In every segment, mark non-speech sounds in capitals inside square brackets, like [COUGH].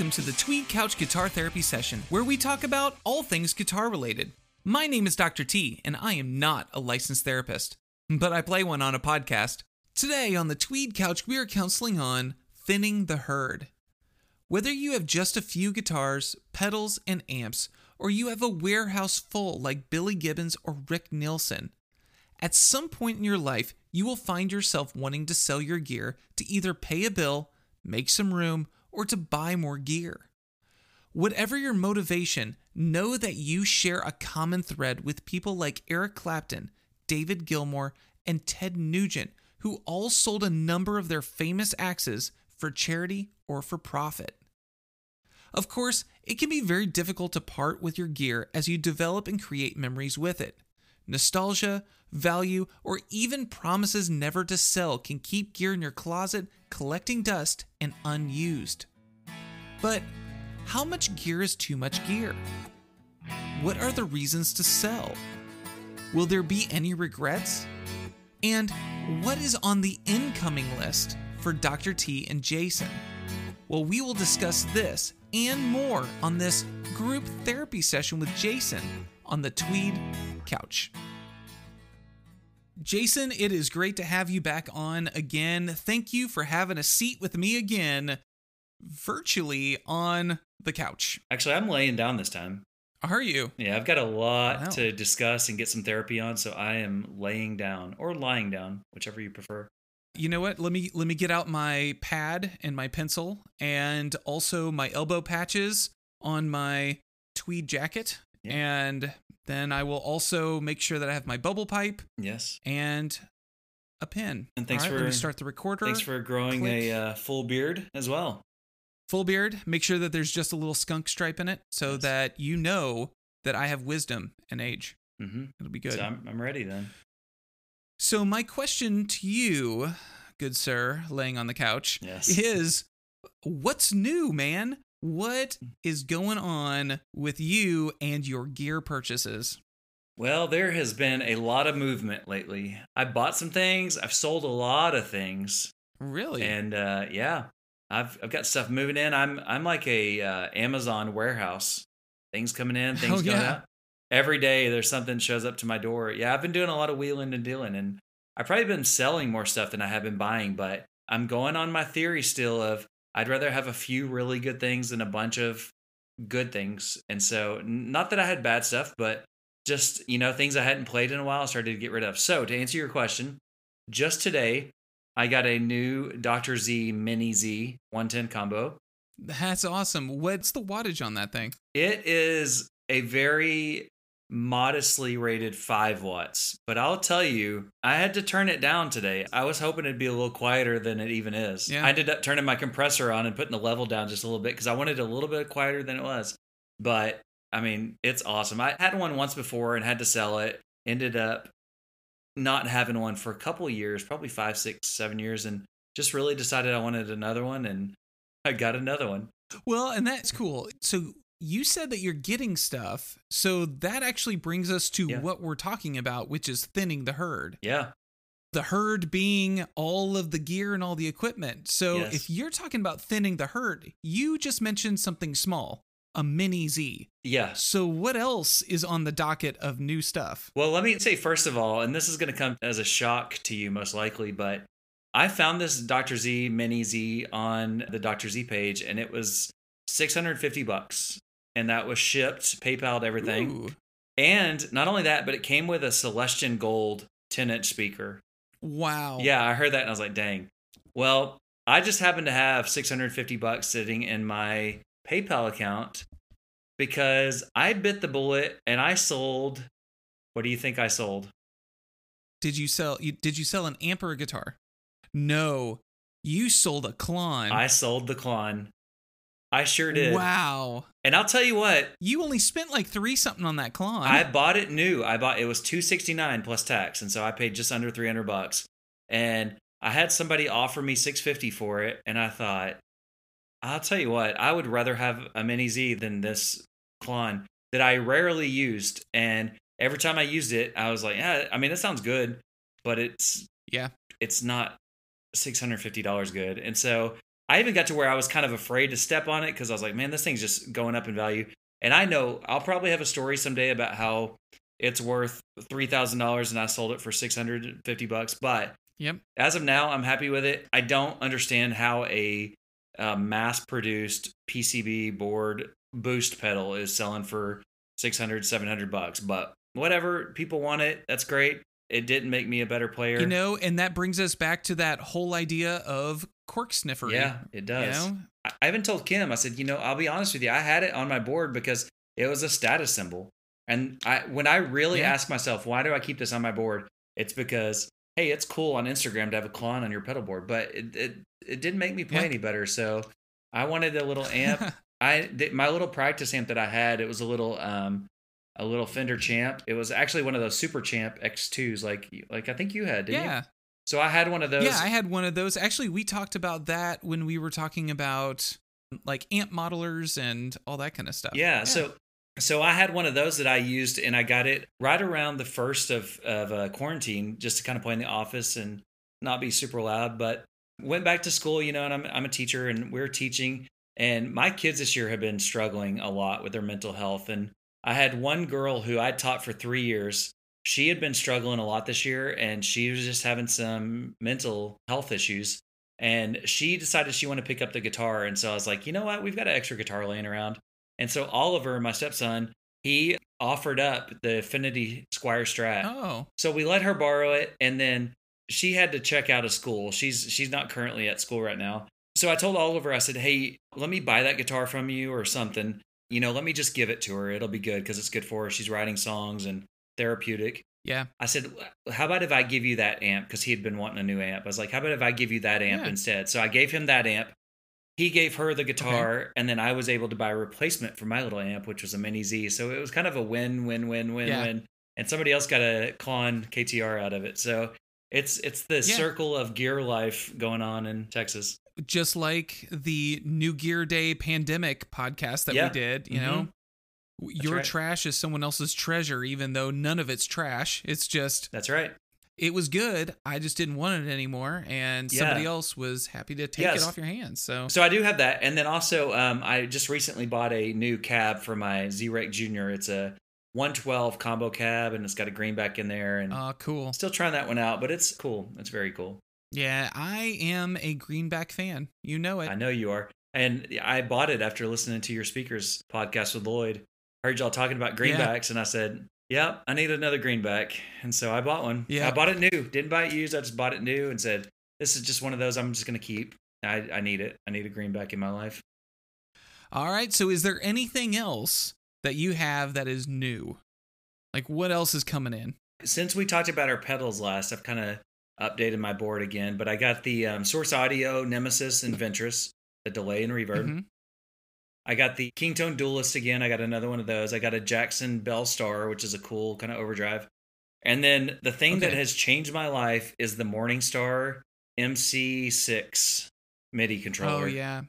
welcome to the Tweed Couch Guitar Therapy Session, where we talk about all things guitar related. My name is Dr. T, and I am not a licensed therapist, but I play one on a podcast. Today on the Tweed Couch, we are counseling on thinning the herd. Whether you have just a few guitars, pedals, and amps, or you have a warehouse full like Billy Gibbons or Rick Nielsen, at some point in your life, you will find yourself wanting to sell your gear to either pay a bill, make some room, or to buy more gear. Whatever your motivation, know that you share a common thread with people like Eric Clapton, David Gilmour, and Ted Nugent, who all sold a number of their famous axes for charity or for profit. Of course, it can be very difficult to part with your gear as you develop and create memories with it. Nostalgia, value, or even promises never to sell can keep gear in your closet collecting dust and unused. But how much gear is too much gear? What are the reasons to sell? Will there be any regrets? And what is on the incoming list for Dr. T and Jason? Well, we will discuss this and more on this group therapy session with Jason on the Tweed Couch. Jason, it is great to have you back on again. Thank you for having a seat with me again, virtually on the couch. Actually, I'm laying down this time. Are you? Yeah, I've got a lot Wow. to discuss and get some therapy on, so I am laying down or lying down, whichever you prefer. You know what? Let me let me get out my pad and my pencil and also my elbow patches on my tweed jacket. Yeah. And then I will also make sure that I have my bubble pipe Yes. and a pen. And thanks right, let me for- start the recorder. Thanks for growing click. a uh, full beard as well. full beard. Make sure that there's just a little skunk stripe in it so Yes. that you know that I have wisdom and age. hmm It'll be good. So I'm, I'm ready then. So my question to you, good sir, laying on the couch, Yes. is what's new, man? What is going on with you and your gear purchases? Well, there has been a lot of movement lately. I bought some things. I've sold a lot of things, Really? and uh, yeah, I've I've got stuff moving in. I'm I'm like a uh, Amazon warehouse. Things coming in, things Oh, going yeah. out. Every day there's something shows up to my door. Yeah, I've been doing a lot of wheeling and dealing, and I've probably been selling more stuff than I have been buying. But I'm going on my theory still of I'd rather have a few really good things than a bunch of good things. And so, not that I had bad stuff, but just you know things I hadn't played in a while, I started to get rid of. So to answer your question, just today I got a new Dr. Z Mini Z 110 combo. That's awesome. What's the wattage on that thing? It is a very modestly rated 5 watts, but I'll tell you, I had to turn it down today. I was hoping it'd be a little quieter than it even is. Yeah. I ended up turning my compressor on and putting the level down just a little bit because I wanted it a little bit quieter than it was. But I mean, it's awesome. I had one once before and had to sell it. Ended up not having one for a couple of years, probably five, six, seven years, and just really decided I wanted another one, and I got another one. Well, and that's cool. So you said that you're getting stuff. So that actually brings us to Yeah. what we're talking about, which is thinning the herd. Yeah, The herd being all of the gear and all the equipment. So Yes. if you're talking about thinning the herd, you just mentioned something small, a mini Z. yeah. So what else is on the docket of new stuff? Well, let me say first of all, and this is going to come as a shock to you most likely, but I found this Dr. Z Mini Z on the Dr. Z page, and it was 650 bucks, and that was shipped, PayPal'd everything. Ooh, And not only that, but it came with a Celestion Gold 10 inch speaker. wow. Yeah, I heard that and I was like, dang. Well, I just happened to have 650 bucks sitting in my PayPal account because I bit the bullet and I sold. What do you think I sold? Did you sell you, did you sell an amp or a guitar? No. You sold a Klon. I sold the Klon. I sure did. Wow. And I'll tell you what, You only spent like three something on that Klon. I bought it new. I bought it was 269 plus tax and so I paid just under 300 bucks. And I had somebody offer me 650 for it and I thought I'll tell you what, I would rather have a Mini Z than this Klon that I rarely used and every time I used it I was like, yeah, I mean it sounds good, but it's yeah. it's not $650 good. And so I even got to where I was kind of afraid to step on it because I was like, man, this thing's just going up in value. And I know I'll probably have a story someday about how it's worth three thousand dollars and I sold it for six hundred and fifty bucks. But Yep. as of now, I'm happy with it. I don't understand how a, uh mass-produced PCB board boost pedal is selling for 600, 700 bucks. But whatever, people want it. That's great. It didn't make me a better player. You know, and that brings us back to that whole idea of cork sniffery. yeah, it does. You know? I I even told Kim, I said, you know, I'll be honest with you, I had it on my board because it was a status symbol. And I when I really Yeah. ask myself, why do I keep this on my board? It's because, hey, it's cool on Instagram to have a Klon on your pedal board, but it it, it didn't make me play Yeah. any better. So I wanted a little amp. [LAUGHS] I th- my little practice amp that I had, it was a little um a little Fender Champ. It was actually one of those Super Champ X2s like like I think you had, didn't you? Yeah. So I had one of those. Yeah, I had one of those. Actually, we talked about that when we were talking about like amp modelers and all that kind of stuff. Yeah, so so I had one of those that I used, and I got it right around the first of of uh, quarantine, just to kind of play in the office and not be super loud. But went back to school, you know, and I'm I'm a teacher, and we're teaching, and my kids this year have been struggling a lot with their mental health, and I had one girl who I taught for three years. She had been struggling a lot this year, and she was just having some mental health issues. And she decided she wanted to pick up the guitar. And so I was like, you know what? We've got an extra guitar laying around. And so Oliver, my stepson, he offered up the Affinity Squier Strat. Oh, So we let her borrow it, and then she had to check out of school. She's she's not currently at school right now. So I told Oliver, I said, "Hey, let me buy that guitar from you or something. You know, let me just give it to her. It'll be good because it's good for her. She's writing songs and therapeutic." yeah. I said, "How about if I give you that amp?" Because he had been wanting a new amp. I was like, "How about if I give you that amp Yeah. instead?" So I gave him that amp. He gave her the guitar, and then I was able to buy a replacement for my little amp, which was a Mini Z. So it was kind of a win, win, win, win, Yeah. win. And somebody else got a Klon KTR out of it. So it's it's the Yeah. circle of gear life going on in Texas. Just like the New Gear Day pandemic podcast that Yeah. we did, you know, mm-hmm. Your right. trash is someone else's treasure, even though none of it's trash. It's just, That's right. it was good. I just didn't want it anymore. And somebody else was happy to take Yes. it off your hands. So, So I do have that, and then also um, I just recently bought a new cab for my Z-Wreck Junior. It's a 112 combo cab, and it's got a greenback in there, and uh, cool. still trying that one out, but it's cool. It's very cool. Yeah, I am a Greenback fan. You know it. I know you are, and I bought it after listening to your speakers podcast with Lloyd. I heard y'all talking about Yeah. greenbacks, and I said, "Yep, I need another greenback," and so I bought one. Yeah. I bought it new. Didn't buy it used. I just bought it new, and said, "This is just one of those I'm just gonna keep. I, I need it. I need a greenback in my life." All right. So, is there anything else that you have that is new? Like, what else is coming in? since we talked about our pedals last, I've kind of updated my board again, but I got the um, Source Audio Nemesis and Ventris, the delay and reverb. Mhm. I got the Kingtone Duelist again. I got another one of those. I got a Jackson Bell Star, which is a cool kind of overdrive. And then the thing that has changed my life is the Morningstar MC6 MIDI controller. Oh, yeah.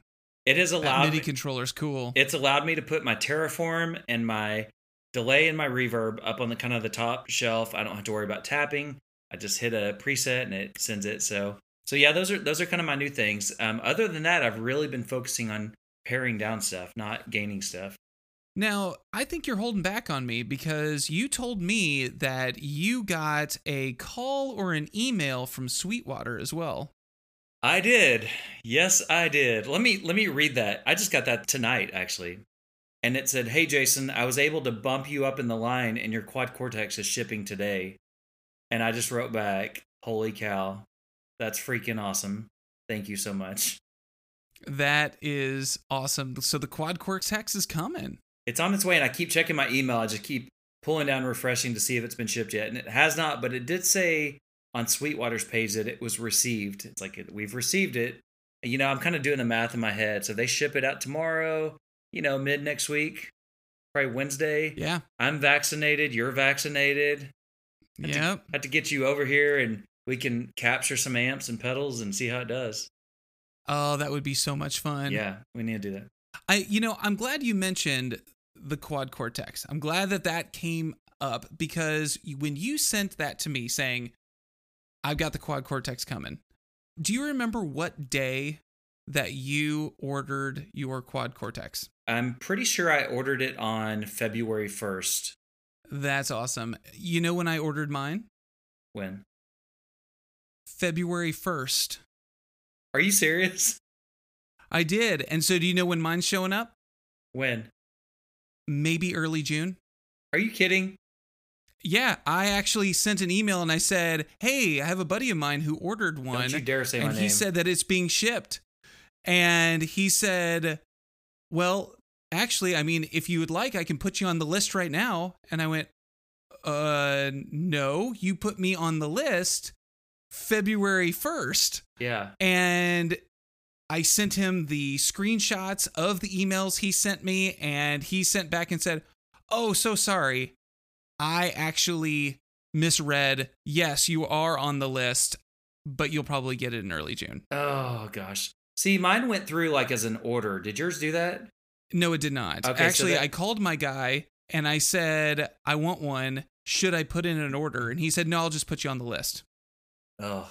It has That allowed MIDI me, controller's cool. it's allowed me to put my Terraform and my delay and my reverb up on the kind of the top shelf. I don't have to worry about tapping. I just hit a preset and it sends it. So so yeah, those are those are kind of my new things. Um, other than that, I've really been focusing on paring down stuff, not gaining stuff. Now, I think you're holding back on me because you told me that you got a call or an email from Sweetwater as well. I did. Yes, I did. Let me let me read that. I just got that tonight actually. And it said, "Hey Jason, I was able to bump you up in the line and your quad cortex is shipping today." And I just wrote back, "Holy cow. That's freaking awesome. Thank you so much." That is awesome. So the quad Hex is coming. It's on its way and I keep checking my email. I just keep pulling down refreshing to see if it's been shipped yet. And it has not, but it did say on Sweetwater's page that it was received. It's like we've received it. You know, I'm kind of doing the math in my head. So they ship it out tomorrow, you know, mid next week, probably Wednesday. Yeah. I'm vaccinated. You're vaccinated. I have, Yep. to, I have to get you over here and we can capture some amps and pedals and see how it does. Oh, that would be so much fun. yeah, we need to do that. I you know, I'm glad you mentioned the quad cortex. I'm glad that that came up because when you sent that to me saying I've got the quad cortex coming. Do you remember what day that you ordered your quad cortex? I'm pretty sure I ordered it on February 1st. That's awesome. You know when I ordered mine? When? February 1st. Are you serious? I did. And so do you know when mine's showing up? When? Maybe early June. Are you kidding? Yeah, I actually sent an email and I said, "Hey, I have a buddy of mine who ordered one." Don't you dare say my and name. he said that it's being shipped. And he said, "Well, actually, I mean, if you would like, I can put you on the list right now." And I went, "Uh, no, you put me on the list February 1st." yeah. And I sent him the screenshots of the emails he sent me, and he sent back and said, Oh, so sorry. I actually misread. Yes, you are on the list, but you'll probably get it in early June. Oh gosh. See, mine went through like as an order. Did yours do that? No, it did not. Okay, so actually, that- I called my guy and I said, I want one. Should I put in an order? And he said, No, I'll just put you on the list. Oh.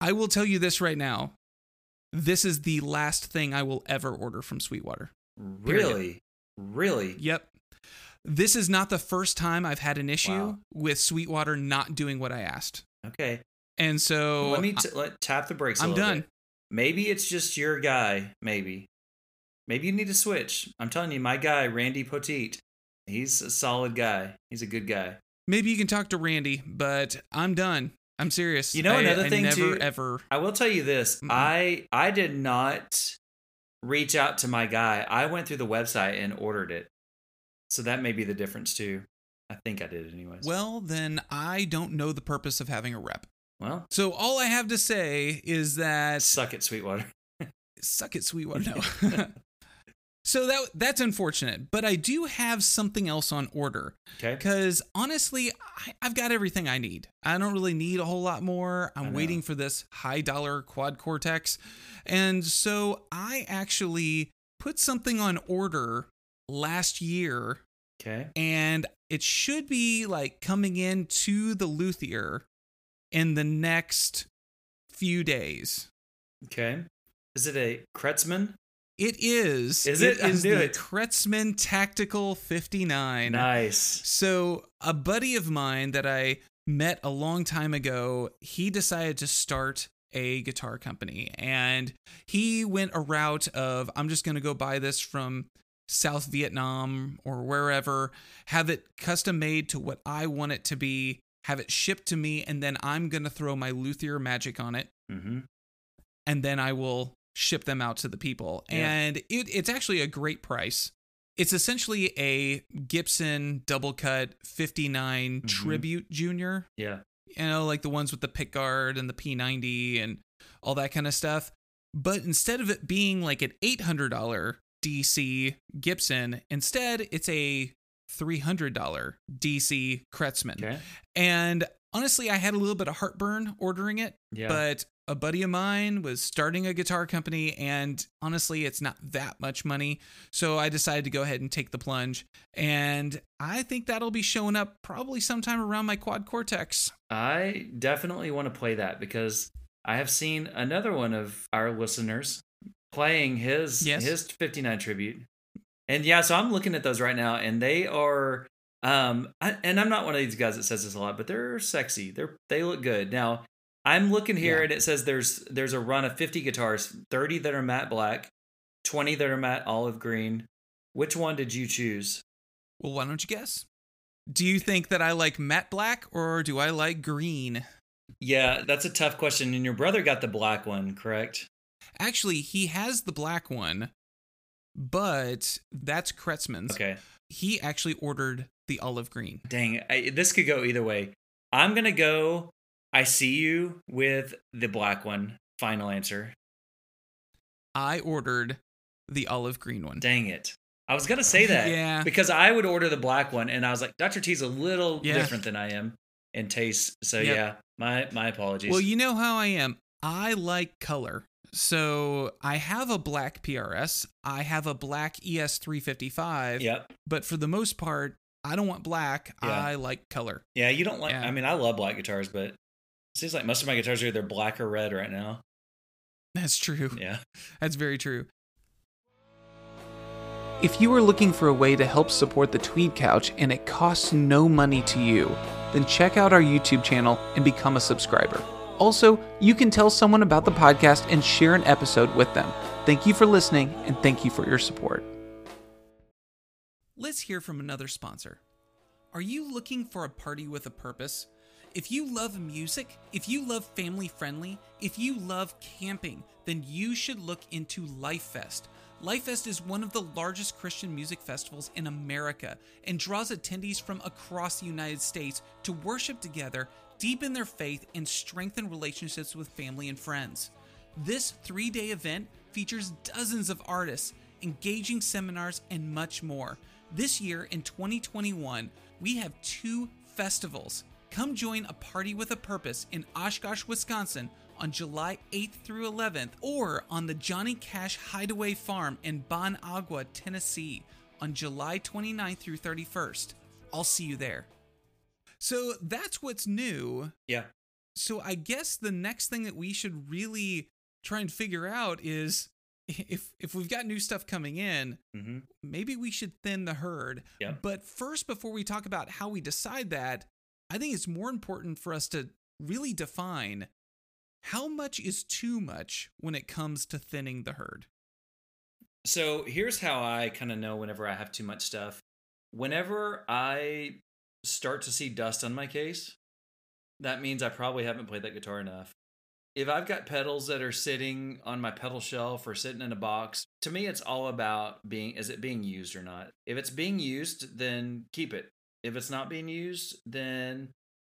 I will tell you this right now. This is the last thing I will ever order from Sweetwater. Really? Really? Yep. This is not the first time I've had an issue Wow. with Sweetwater not doing what I asked. Okay. And so let me t- let tap the brakes. i I'm done. bit. Maybe it's just your guy. Maybe. Maybe you need to switch. I'm telling you, my guy Randy Poteet. He's a solid guy. He's a good guy. maybe you can talk to Randy, but I'm done. I'm serious. You know I- another I thing, never too? ever I will tell you this. Mm-mm. I I did not reach out to my guy. I went through the website and ordered it. So that may be the difference too. I think I did anyways. Well, then I don't know the purpose of having a rep. well, So all I have to say is that suck it, Sweetwater. [LAUGHS] suck it, Sweetwater. [LAUGHS] No. [LAUGHS] so that that's unfortunate, but I do have something else on order. Okay. Because honestly, I, I've got everything I need. I don't really need a whole lot more. I'm waiting for this high dollar quad cortex. And so I actually put something on order last year Okay. and it should be like coming in to the luthier in the next few days. Okay. Is it a Kretzmann? It is. Is it? I is the it. Kretzmann Tactical 59. Nice. So, a buddy of mine that I met a long time ago, he decided to start a guitar company and he went a route of I'm just going to go buy this from South Vietnam or wherever, have it custom made to what I want it to be, have it shipped to me, and then I'm going to throw my luthier magic on it Mm-hmm. and then I will ship them out to the people. Yeah. And it, it's actually a great price. It's essentially a Gibson double cut 59 Mhm. Tribute Junior, Yeah. you know, like the ones with the pickguard and the P90 and all that kind of stuff. But instead of it being like an $800 DC Gibson, instead it's a $300 DC Kretzmann. Okay. And honestly, I had a little bit of heartburn ordering it Yeah. but a buddy of mine was starting a guitar company and honestly it's not that much money so i decided to go ahead and take the plunge and i think that'll be showing up probably sometime around my quad cortex I definitely want to play that because I have seen another one of our listeners playing his Yes. his 59 tribute. And yeah, so I'm looking at those right now and they are um I, and I'm not one of these guys that says this a lot, but they're sexy. They're they look good. Now, I'm looking here Yeah. and it says there's there's a run of 50 guitars, 30 that are matte black, 20 that are matte olive green. Which one did you choose? well why don't you guess do you think that i like matte black or do i like green Yeah, that's a tough question. And your brother got the black one, correct? actually he has the black one but that's kretzmann's Okay. he actually ordered the olive green Dang, I, this could go either way. I'm gonna go. I see you with the black one. Final answer. i ordered the olive green one Dang it! I was gonna say that. [LAUGHS] Yeah. Because I would order the black one, and I was like, Dr. T's a little Yeah. different than I am in taste. So Yep. yeah, my my apologies. Well, you know how I am. I like color. So I have a black PRS. I have a black E ES355. Yep. But for the most part, I don't want black. Yeah. I like color. Yeah, you don't like. Yeah. I mean, I love black guitars, but seems like most of my guitars are either black or red right now. That's true. Yeah. That's very true. If you are looking for a way to help support the Tweed Couch and it costs no money to you, then check out our YouTube channel and become a subscriber. Also, you can tell someone about the podcast and share an episode with them. Thank you for listening and thank you for your support. Let's hear from another sponsor. Are you looking for a party with a purpose? If you love music, if you love family friendly, if you love camping, then you should look into LifeFest. LifeFest is one of the largest Christian music festivals in America and draws attendees from across the United States to worship together, deepen their faith, and strengthen relationships with family and friends. This three day event features dozens of artists, engaging seminars, and much more. This year in 2021, we have two festivals. Come join a party with a purpose in Oshkosh, Wisconsin on July 8th through 11th, or on the Johnny Cash Hideaway Farm in Bon Aqua, Tennessee on July 29th through 31st. I'll see you there. So that's what's new. Yeah. So I guess the next thing that we should really try and figure out is if if we've got new stuff coming in, hmm maybe we should thin the herd. Yeah. But first, before we talk about how we decide that, I think it's more important for us to really define how much is too much when it comes to thinning the herd. So here's how I kind of know whenever I have too much stuff. Whenever I start to see dust on my case, that means I probably haven't played that guitar enough. If I've got pedals that are sitting on my pedal shelf or sitting in a box, to me it's all about being is it being used or not. If it's being used, then keep it. If it's not being used, then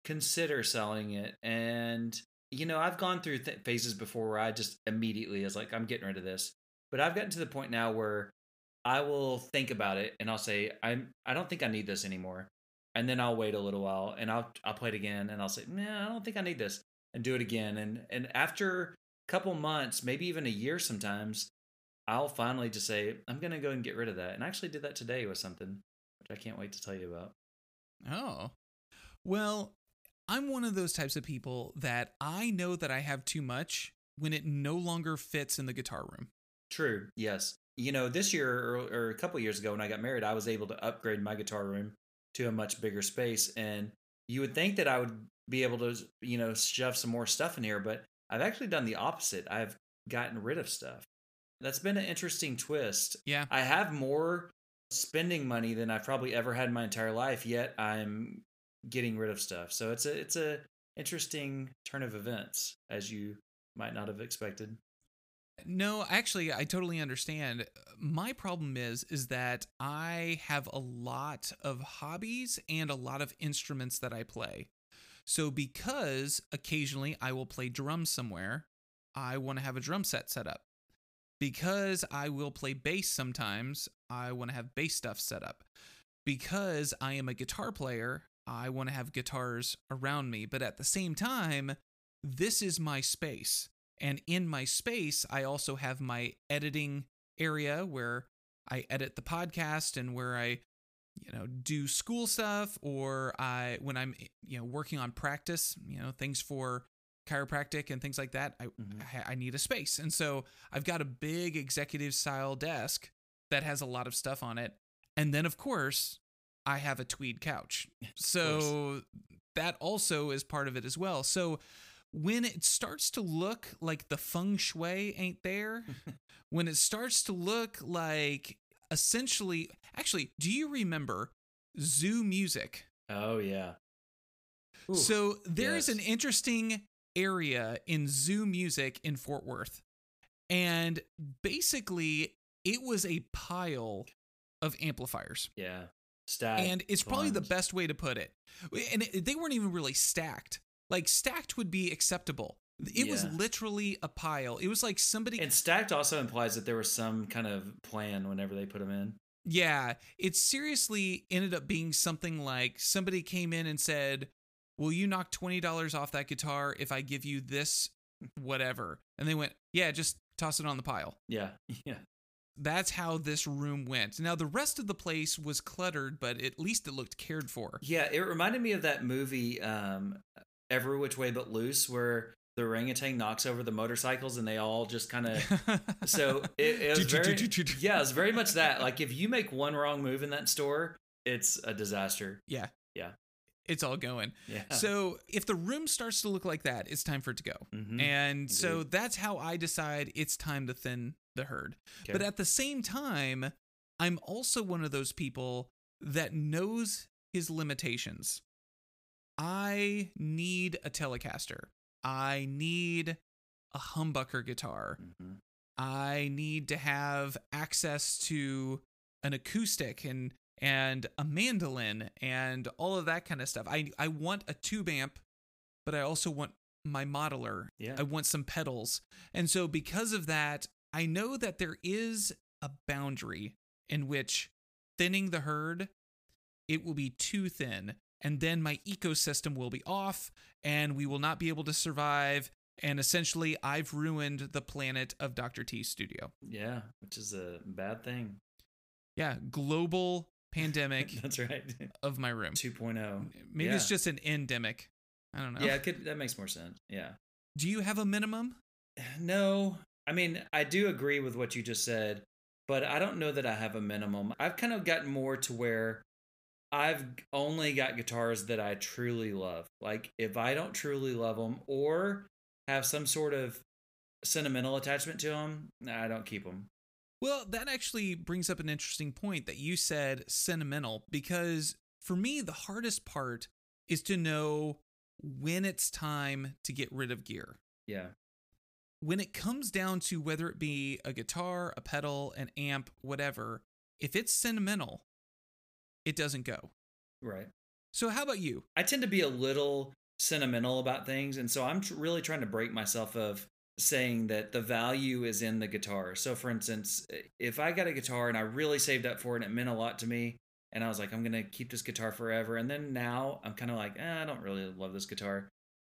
consider selling it. And you know, I've gone through th- phases before where I just immediately is like I'm getting rid of this. But I've gotten to the point now where I will think about it and I'll say I'm I don't think I need this anymore. And then I'll wait a little while and I'll I'll play it again and I'll say, "Nah, I don't think I need this." And do it again and and after a couple months, maybe even a year sometimes, I'll finally just say, "I'm going to go and get rid of that." And I actually did that today with something which I can't wait to tell you about. Oh. Well, I'm one of those types of people that I know that I have too much when it no longer fits in the guitar room. True. Yes. You know, this year or, or a couple years ago when I got married, I was able to upgrade my guitar room to a much bigger space. And you would think that I would be able to, you know, shove some more stuff in here, but I've actually done the opposite. I've gotten rid of stuff. That's been an interesting twist. Yeah. I have more spending money than I've probably ever had in my entire life, yet I'm getting rid of stuff. So it's a it's a interesting turn of events as you might not have expected. No, actually, I totally understand. My problem is is that I have a lot of hobbies and a lot of instruments that I play. So because occasionally I will play drums somewhere, I want to have a drum set set up. Because I will play bass sometimes, I want to have bass stuff set up. Because I am a guitar player, I want to have guitars around me. But at the same time, this is my space. And in my space, I also have my editing area where I edit the podcast and where I, you know, do school stuff or I when I'm you know working on practice, you know, things for chiropractic and things like that, I Mhm. I, I need a space. And so I've got a big executive style desk that has a lot of stuff on it. And then of course, I have a tweed couch. So that also is part of it as well. So when it starts to look like the feng shui ain't there, [LAUGHS] when it starts to look like essentially, actually, do you remember zoo music? Oh yeah. Ooh, so there is yes. an interesting area in zoo music in Fort Worth. And basically, it was a pile of amplifiers. yeah. Stack. and it's probably the best way to put it. And it, they weren't even really stacked. Like stacked would be acceptable. It was literally a pile. It was like somebody. And stacked also implies that there was some kind of plan whenever they put them in. yeah, it seriously ended up being something like somebody came in and said, "Will you knock twenty dollars off that guitar if I give you this, whatever?" And they went, "Yeah, just toss it on the pile." Yeah. [LAUGHS] Yeah. That's how this room went. Now the rest of the place was cluttered, but at least it looked cared for. Yeah. It reminded me of that movie, um, Every Which Way But Loose, where the orangutan knocks over the motorcycles and they all just kind of [LAUGHS] so it, it was very yeah it's very much that like if you make one wrong move in that store it's a disaster yeah. Yeah. It's all going. yeah So if the room starts to look like that, it's time for it to go. Mhm. And so that's how I decide it's time to thin the herd. Okay. But at the same time, I'm also one of those people that knows his limitations. I need a Telecaster. I need a humbucker guitar. Mhm. I need to have access to an acoustic and and a mandolin and all of that kind of stuff. I I want a tube amp, but I also want my modeler. Yeah. I want some pedals. And so because of that, I know that there is a boundary in which thinning the herd it will be too thin and then my ecosystem will be off and we will not be able to survive and essentially I've ruined the planet of Dr. T studio. yeah which is a bad thing Yeah, global pandemic [LAUGHS] that's right of my room. 2.0 Maybe yeah. it's just an endemic. I don't know. yeah it could, that makes more sense yeah Do you have a minimum? [SIGHS] No, I mean, I do agree with what you just said, but I don't know that I have a minimum. I've kind of gotten more to where I've only got guitars that I truly love. Like, if I don't truly love them or have some sort of sentimental attachment to them, I don't keep them. Well, that actually brings up an interesting point that you said sentimental because for me the hardest part is to know when it's time to get rid of gear. Yeah. when it comes down to whether it be a guitar, a pedal, an amp, whatever, if it's sentimental, it doesn't go. Right. So, how about you? I tend to be a little sentimental about things, and so I'm tr- really trying to break myself of saying that the value is in the guitar. So, for instance, if I got a guitar and I really saved up for it and it meant a lot to me, and I was like, I'm gonna keep this guitar forever, and then now I'm kind of like, eh, I don't really love this guitar.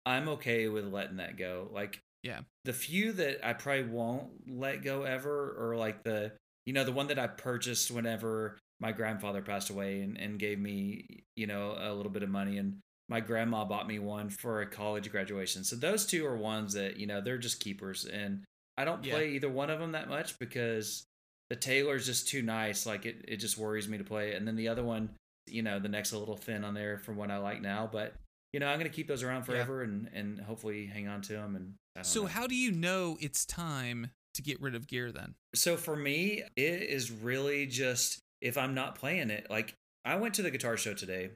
I'm okay with letting that go. Like, Yeah. the few that I probably won't let go ever, or like the you know the one that I purchased whenever my grandfather passed away and, and gave me you know a little bit of money and my grandma bought me one for a college graduation so those two are ones that you know they're just keepers and i don't Yeah. play either one of them that much because the taylor's just too nice like it, it just worries me to play it and then the other one you know the next a little thin on there from what i like now but you know i'm gonna keep those around Yeah. forever and and hopefully hang on to them and So, know. how do you know it's time to get rid of gear then? So for me, it is really just if I'm not playing it. Like I went to the guitar show today,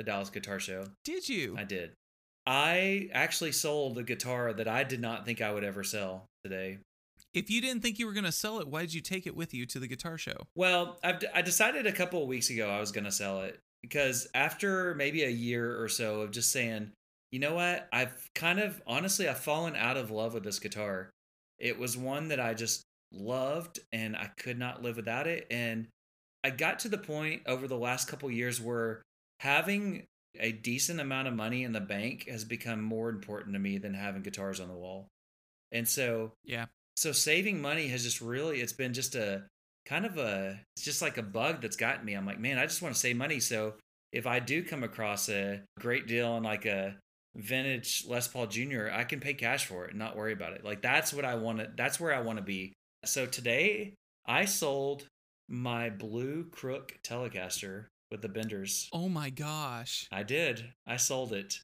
the Dallas Guitar Show. Did you? I did. I actually sold a guitar that I did not think I would ever sell today. if you didn't think you were going to sell it, why did you take it with you to the guitar show? Well, I've, I decided a couple of weeks ago I was going to sell it because after maybe a year or so of just saying, you know what, I've kind of honestly I've fallen out of love with this guitar. It was one that I just loved and I could not live without it. And I got to the point over the last couple of years where having a decent amount of money in the bank has become more important to me than having guitars on the wall. And so Yeah. so saving money has just really it's been just a kind of a it's just like a bug that's gotten me i'm like man i just want to save money so if i do come across a great deal on like a vintage les paul jr i can pay cash for it and not worry about it like that's what i want to that's where i want to be so today i sold my blue crook telecaster with the benders Oh my gosh. I did. I sold it.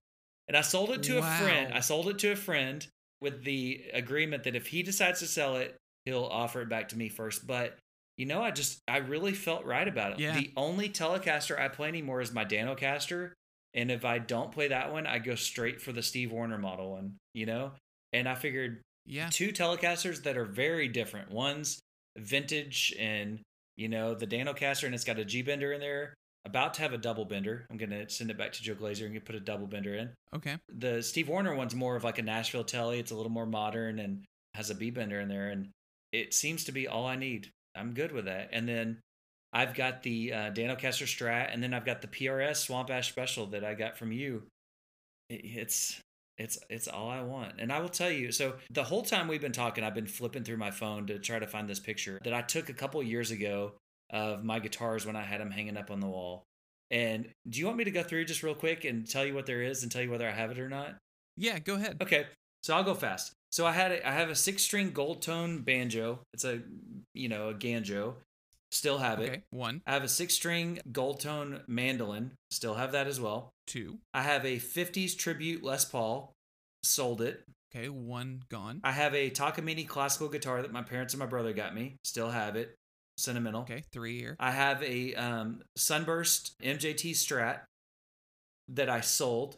And I sold it to Wow. a friend. I sold it to a friend with the agreement that if he decides to sell it, he'll offer it back to me first. But you know, I just I really felt right about it. Yeah. The only Telecaster I play anymore is my Danocaster. And if I don't play that one, I go straight for the Steve Wariner model one, you know? And I figured Yeah. two Telecasters that are very different. One's vintage and you know the Danocaster and it's got a G bender in there. About to have a double bender. I'm gonna send it back to Joe Glaser and put a double bender in. Okay. The Steve Wariner one's more of like a Nashville Telly. It's a little more modern and has a B bender in there, and it seems to be all I need. I'm good with that. And then I've got the uh, Danocaster Strat, and then I've got the PRS Swamp Ash Special that I got from you. It- it's it's it's all I want. And I will tell you, so the whole time we've been talking, I've been flipping through my phone to try to find this picture that I took a couple years ago of my guitars when I had them hanging up on the wall. And do you want me to go through just real quick and tell you what there is and tell you whether I have it or not? Yeah, go ahead. Okay. So I'll go fast. So I had a, I have a six string gold tone banjo. It's a you know a ganjo. Still have it. Okay. One, I have a six string gold tone mandolin. Still have that as well. two. I have a 50s tribute Les Paul. Sold it. Okay. One gone. I have a Takamine classical guitar that my parents and my brother got me. Still have it. Sentimental. Okay. Three here. I have a um, Sunburst MJT Strat that I sold.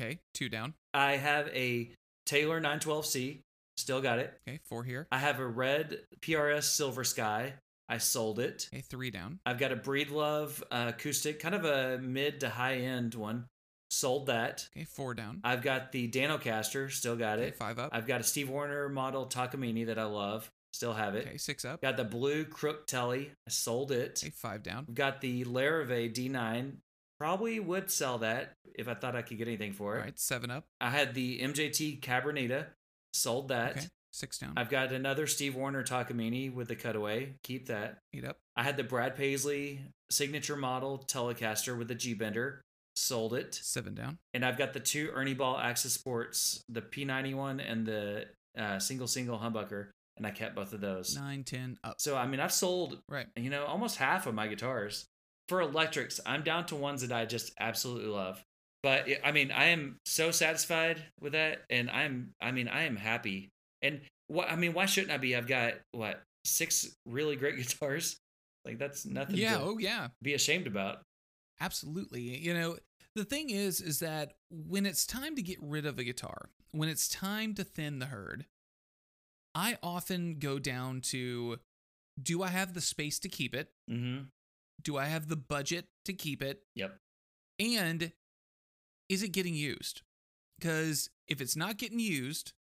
Okay. Two down. I have a Taylor 912C. Still got it. Okay. Four here. I have a red PRS Silver Sky. I sold it. Okay. Three down. I've got a Breedlove uh, acoustic, kind of a mid to high end one. Sold that. Okay. Four down. I've got the Danocaster. Still got Okay. it. Five up. I've got a Steve Wariner model Takamine that I love. Still have it. Okay. Six up. Got the blue Crook Telly. I sold it. Okay. Five down. I've got the Larrivee D9. Probably would sell that if I thought I could get anything for it. right. Seven up. I had the MJT Cabernita. Sold that. Okay. Six down. I've got another Steve Wariner Takamine with the cutaway. Keep that. Eight up. I had the Brad Paisley signature model Telecaster with the G Bender. Sold it. Seven down. And I've got the two Ernie Ball Axis Sports, the P91 and the uh, single single humbucker, and I kept both of those. Nine, ten, up. So I mean, I've sold Right. you know almost half of my guitars for electrics. I'm down to ones that I just absolutely love. But I mean, I am so satisfied with that, and I'm I mean, I am happy. And what I mean, why shouldn't I be? I've got what six really great [LAUGHS] guitars. Like that's nothing Yeah. to Oh yeah. be ashamed about. Absolutely. You know, the thing is, is that when it's time to get rid of a guitar, when it's time to thin the herd, I often go down to do I have the space to keep it? Mm-hmm. Do I have the budget to keep it? Yep. And is it getting used? Because if it's not getting used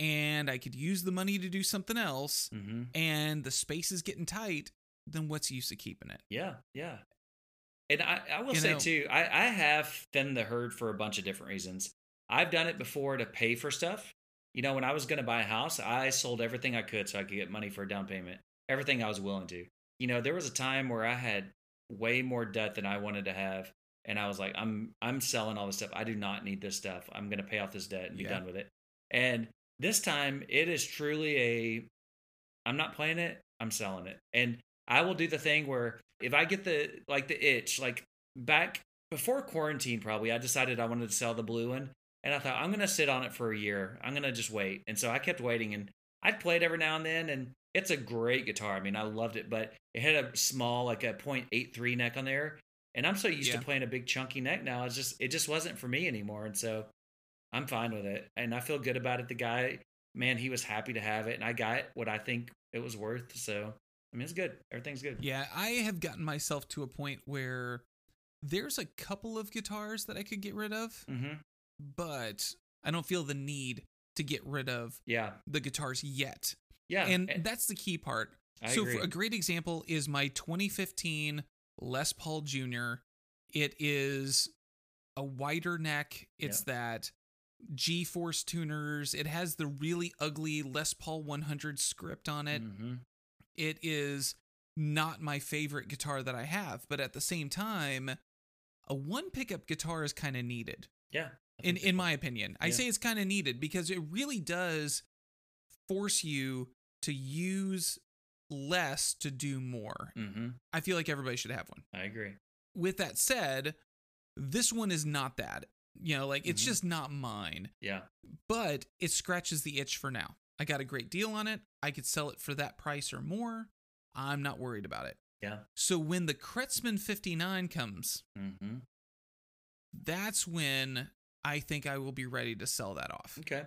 and I could use the money to do something else Mm-hmm. and the space is getting tight, then what's the use of keeping it? Yeah, yeah. And I, I will You say know- too, I, I have thinned the herd for a bunch of different reasons. I've done it before to pay for stuff. You know, when I was going to buy a house, I sold everything I could so I could get money for a down payment. Everything I was willing to. You know, there was a time where I had way more debt than I wanted to have, and I was like, I'm I'm selling all this stuff. I do not need this stuff. I'm going to pay off this debt and be Yeah. done with it. And this time, it is truly a I'm not playing it. I'm selling it. And I will do the thing where if I get the like the itch, like back before quarantine, probably I decided I wanted to sell the blue one, and I thought I'm gonna sit on it for a year. I'm gonna just wait, and so I kept waiting, and I'd play it every now and then, and it's a great guitar. I mean, I loved it, but it had a small like a .83 neck on there, and I'm so used Yeah. to playing a big chunky neck now. It's just it just wasn't for me anymore, and so I'm fine with it, and I feel good about it. The guy, man, he was happy to have it, and I got what I think it was worth. So I mean, it's good. Everything's good. Yeah, I have gotten myself to a point where there's a couple of guitars that I could get rid of, Mm-hmm. But I don't feel the need to get rid of Yeah. the guitars yet. Yeah. and that's the key part. I so a great example is my 2015 Les Paul Jr. It is a wider neck. It's that G-force tuners. It has the really ugly Les Paul 100 script on it. Mhm. It is not my favorite guitar that I have, but at the same time, a one pickup guitar is kind of needed Yeah. In in my opinion. I say it's kind of needed because it really does force you to use less to do more. Mhm. I feel like everybody should have one. I agree. With that said, this one is not that. You know, like it's Mhm. just not mine, Yeah. but it scratches the itch for now. I got a great deal on it. I could sell it for that price or more. I'm not worried about it. Yeah. So when the Kretzmann 59 comes, Mm-hmm. that's when I think I will be ready to sell that off. Okay.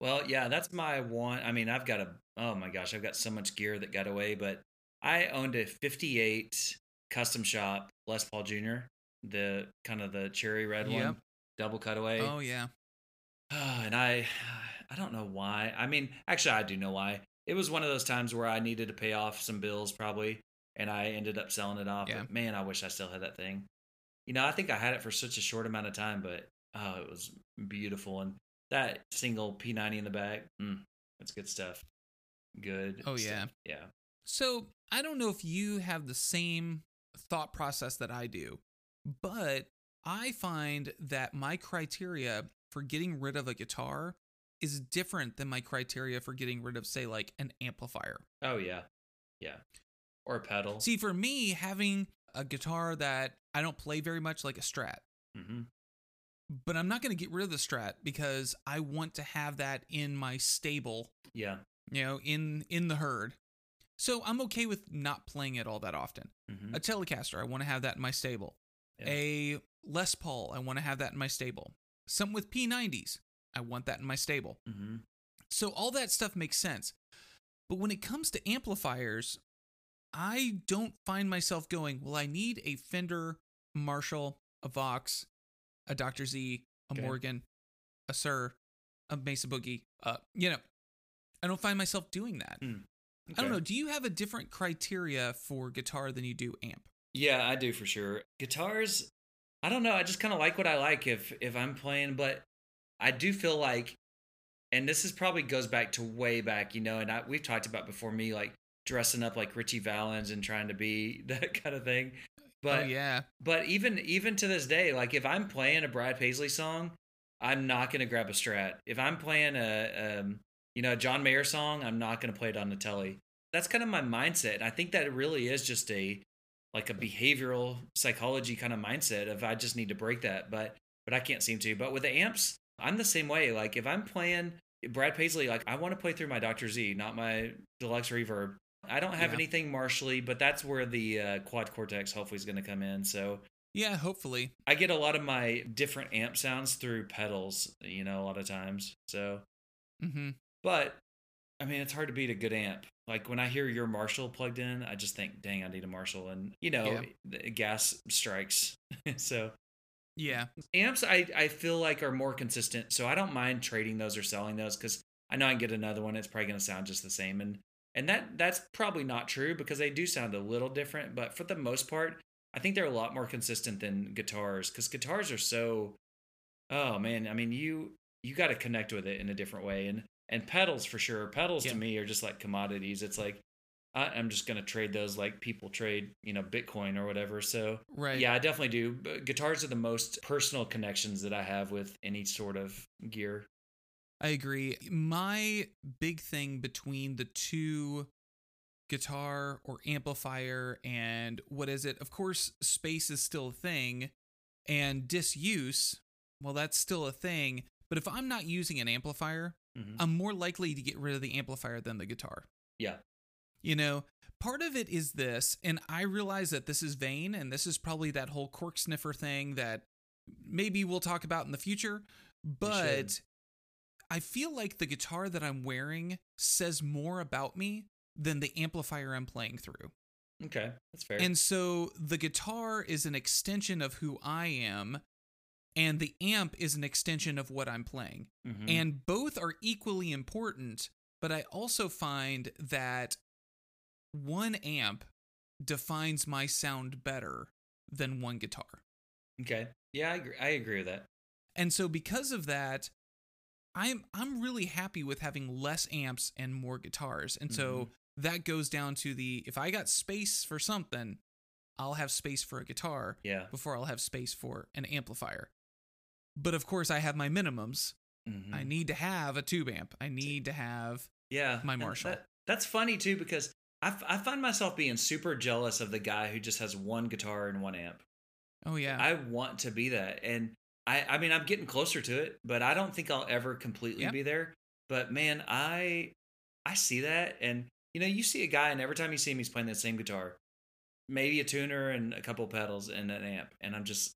Well, yeah, that's my one. I mean, I've got a. Oh my gosh, I've got so much gear that got away, but I owned a '58 custom shop Les Paul Jr. The kind of the cherry red Yep. one, double cutaway. Oh yeah. [SIGHS] and I, [SIGHS] I don't know why. I mean, actually, I do know why. It was one of those times where I needed to pay off some bills, probably, and I ended up selling it off. Yeah. But man, I wish I still had that thing. You know, I think I had it for such a short amount of time, but oh, it was beautiful. And that single P90 in the back, mm, that's good stuff. Good. Oh, stuff. yeah. Yeah. So I don't know if you have the same thought process that I do, but I find that my criteria for getting rid of a guitar is different than my criteria for getting rid of, say, like an amplifier. Oh yeah, yeah, or a pedal. See, for me, having a guitar that I don't play very much, like a Strat, hmm but I'm not going to get rid of the Strat because I want to have that in my stable, Yeah. you know, in in the herd. So I'm okay with not playing it all that often. hmm A Telecaster, I want to have that in my stable. Yeah. A Les Paul, I want to have that in my stable. Something with P90s, I want that in my stable. hmm So all that stuff makes sense. But when it comes to amplifiers, I don't find myself going, well, I need a Fender, Marshall, a Vox, a Dr. Z, a Okay. Morgan, a Suhr, a Mesa Boogie. Uh, you know, I don't find myself doing that. Hmm. I don't know. Do you have a different criteria for guitar than you do amp? Yeah, I do for sure. Guitars, I don't know. I just kind of like what I like if if I'm playing, but I do feel like, and this is probably goes back to way back, you know. And I, we've talked about before me like dressing up like Ritchie Valens and trying to be [LAUGHS] that kind of thing. But oh yeah, but even even to this day, like if I'm playing a Brad Paisley song, I'm not gonna grab a Strat. If I'm playing a um, you know a John Mayer song, I'm not gonna play it on the telly. That's kind of my mindset. I think that it really is just a like a behavioral psychology kind of mindset of I just need to break that, but but I can't seem to. But with the amps, I'm the same way. Like if I'm playing Brad Paisley, like I want to play through my Dr. Z, not my deluxe reverb. I don't have Yeah. anything Marshally, but that's where the uh, quad cortex hopefully is going to come in. So yeah. Hopefully, I get a lot of my different amp sounds through pedals, you know, a lot of times. So, hmm but I mean, it's hard to beat a good amp. Like when I hear your Marshall plugged in, I just think, dang, I need a Marshall. And, you know, Yeah. gas strikes. [LAUGHS] so, yeah, amps, I, I feel like are more consistent. So I don't mind trading those or selling those because I know I can get another one. It's probably going to sound just the same. And, and that that's probably not true because they do sound a little different. But for the most part, I think they're a lot more consistent than guitars because guitars are so, oh man, I mean, you, you got to connect with it in a different way. And, and pedals for sure. Pedals Yeah. to me are just like commodities. It's like, I, I'm just going to trade those like people trade, you know, Bitcoin or whatever. So, right. yeah, I definitely do. But guitars are the most personal connections that I have with any sort of gear. I agree. My big thing between the two guitar or amplifier and what is it? Of course, space is still a thing and disuse, well, that's still a thing. But if I'm not using an amplifier, Mhm. I'm more likely to get rid of the amplifier than the guitar. Yeah. You know, part of it is this, and I realize that this is vain, and this is probably that whole cork sniffer thing that maybe we'll talk about in the future. But I feel like the guitar that I'm wearing says more about me than the amplifier I'm playing through. Okay, that's fair. And so the guitar is an extension of who I am, and the amp is an extension of what I'm playing. Mhm. And both are equally important, but I also find that one amp defines my sound better than one guitar. okay, yeah, I agree, I agree with that. And so because of that, I'm I'm really happy with having less amps and more guitars. And so that goes down to the if I got space for something, I'll have space for a guitar Yeah. before I'll have space for an amplifier. But of course I have my minimums. Mhm. I need to have a tube amp. I need to have yeah, my Marshall. that- that's funny too because I, f- I find myself being super jealous of the guy who just has one guitar and one amp. Oh yeah. I want to be that, and I I mean I'm getting closer to it, but I don't think I'll ever completely Yeah. be there. But man, I I see that, and you know, you see a guy, and every time you see him, he's playing that same guitar, maybe a tuner and a couple pedals and an amp, and I'm just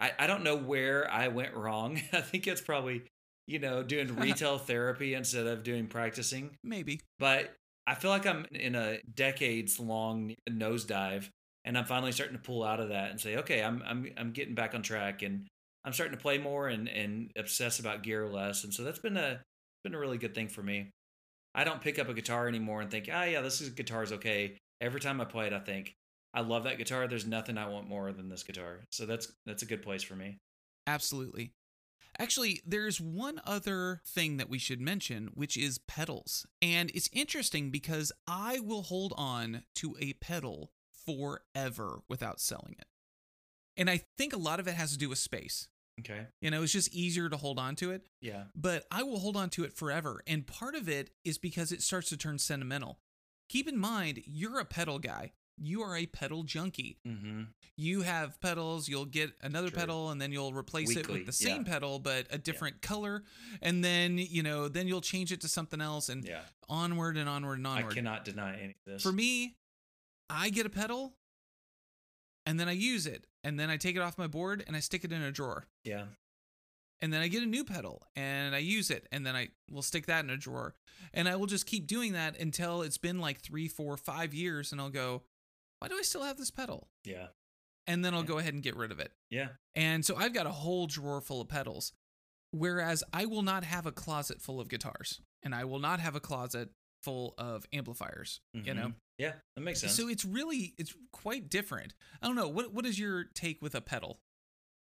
I I don't know where I went wrong. [LAUGHS] I think it's probably you know doing [LAUGHS] retail therapy instead of doing practicing Maybe. but I feel like I'm in a decades long nosedive and I'm finally starting to pull out of that and say, okay, I'm I'm I'm getting back on track and I'm starting to play more and and obsess about gear less. And so that's been a been a really good thing for me. I don't pick up a guitar anymore and think, ah, yeah, this is guitar's okay. Every time I play it, I think, I love that guitar. There's nothing I want more than this guitar. So that's that's a good place for me. Absolutely. Actually, there's one other thing that we should mention, which is pedals. And it's interesting because I will hold on to a pedal forever without selling it. And I think a lot of it has to do with space. Okay. You know, it's just easier to hold on to it. Yeah. But I will hold on to it forever. And part of it is because it starts to turn sentimental. Keep in mind, you're a pedal guy. You are a pedal junkie. Mm-hmm. You have pedals, you'll get another True. pedal and then you'll replace it with the same yeah. pedal but a different color and then, you know, then you'll change it to something else and Yeah. onward and onward and onward. I cannot deny any of this. For me, I get a pedal and then I use it and then I take it off my board and I stick it in a drawer. Yeah. And then I get a new pedal and I use it and then I will stick that in a drawer. And I will just keep doing that until it's been like three, four, five years and I'll go, why do I still have this pedal? Yeah. And then I'll Yeah. go ahead and get rid of it. Yeah. And so I've got a whole drawer full of pedals. Whereas I will not have a closet full of guitars and I will not have a closet full of amplifiers, you know? Mhm. Yeah. That makes sense. So it's really it's quite different. I don't know. What what is your take with a pedal?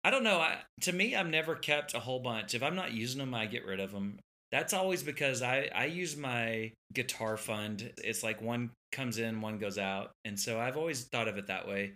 I don't know. I, to me, I've never kept a whole bunch. If I'm not using them, I get rid of them. That's always because I, I use my guitar fund. It's like one comes in, one goes out. And so I've always thought of it that way.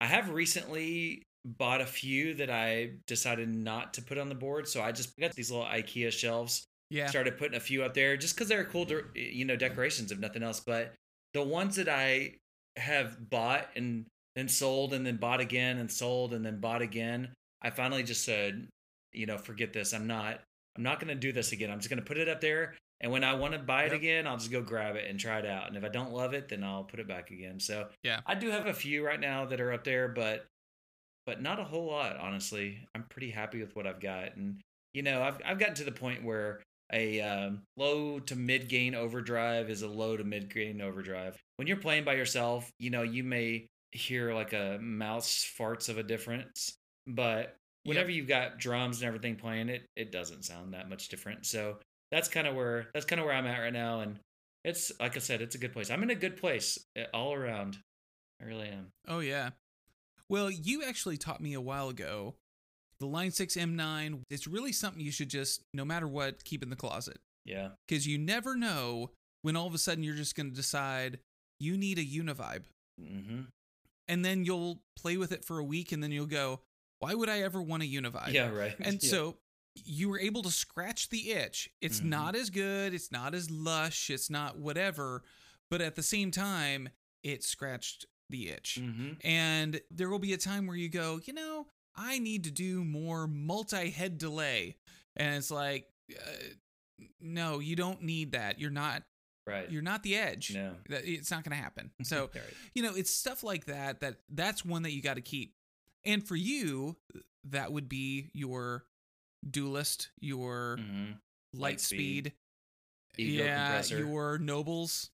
I have recently bought a few that I decided not to put on the board. So I just got these little IKEA shelves Yeah. started putting a few up there just because they're cool, de- you know, decorations if nothing else. But the ones that I have bought and then sold and then bought again and sold and then bought again, I finally just said, you know, forget this. I'm not. I'm not going to do this again. I'm just going to put it up there. And when I want to buy it Yep. again, I'll just go grab it and try it out. And if I don't love it, then I'll put it back again. So Yeah. I do have a few right now that are up there, but but not a whole lot, honestly. I'm pretty happy with what I've got. And you know, I've I've gotten to the point where a um, low to mid gain overdrive is a low to mid gain overdrive. When you're playing by yourself, you know, you may hear like a mouse farts of a difference, but whenever you've got drums and everything playing it, it doesn't sound that much different. So that's kind of where that's kind of where I'm at right now, and it's like I said, it's a good place. I'm in a good place eh, all around. I really am. Oh yeah. Well, you actually taught me a while ago the Line 6 M9. It's really something you should just no matter what keep in the closet Yeah. cuz you never know when all of a sudden you're just going to decide you need a Univibe Mm-hmm. and then you'll play with it for a week and then you'll go, "Why would I ever want a Univibe?" Yeah. Right. And [LAUGHS] Yeah. so you were able to scratch the itch. It's Mhm. not as good, it's not as lush, it's not whatever, but at the same time, it scratched the itch. Mhm. And there will be a time where you go, you know, I need to do more multi head delay. And it's like, uh, no, you don't need that. You're not. right. You're not the edge. no. It's not going to happen. [LAUGHS] So Right. you know, it's stuff like that. That that's one that you got to keep. And for you, that would be your duelist, your Mhm. light speed, Ego yeah, compressor. your Nobels,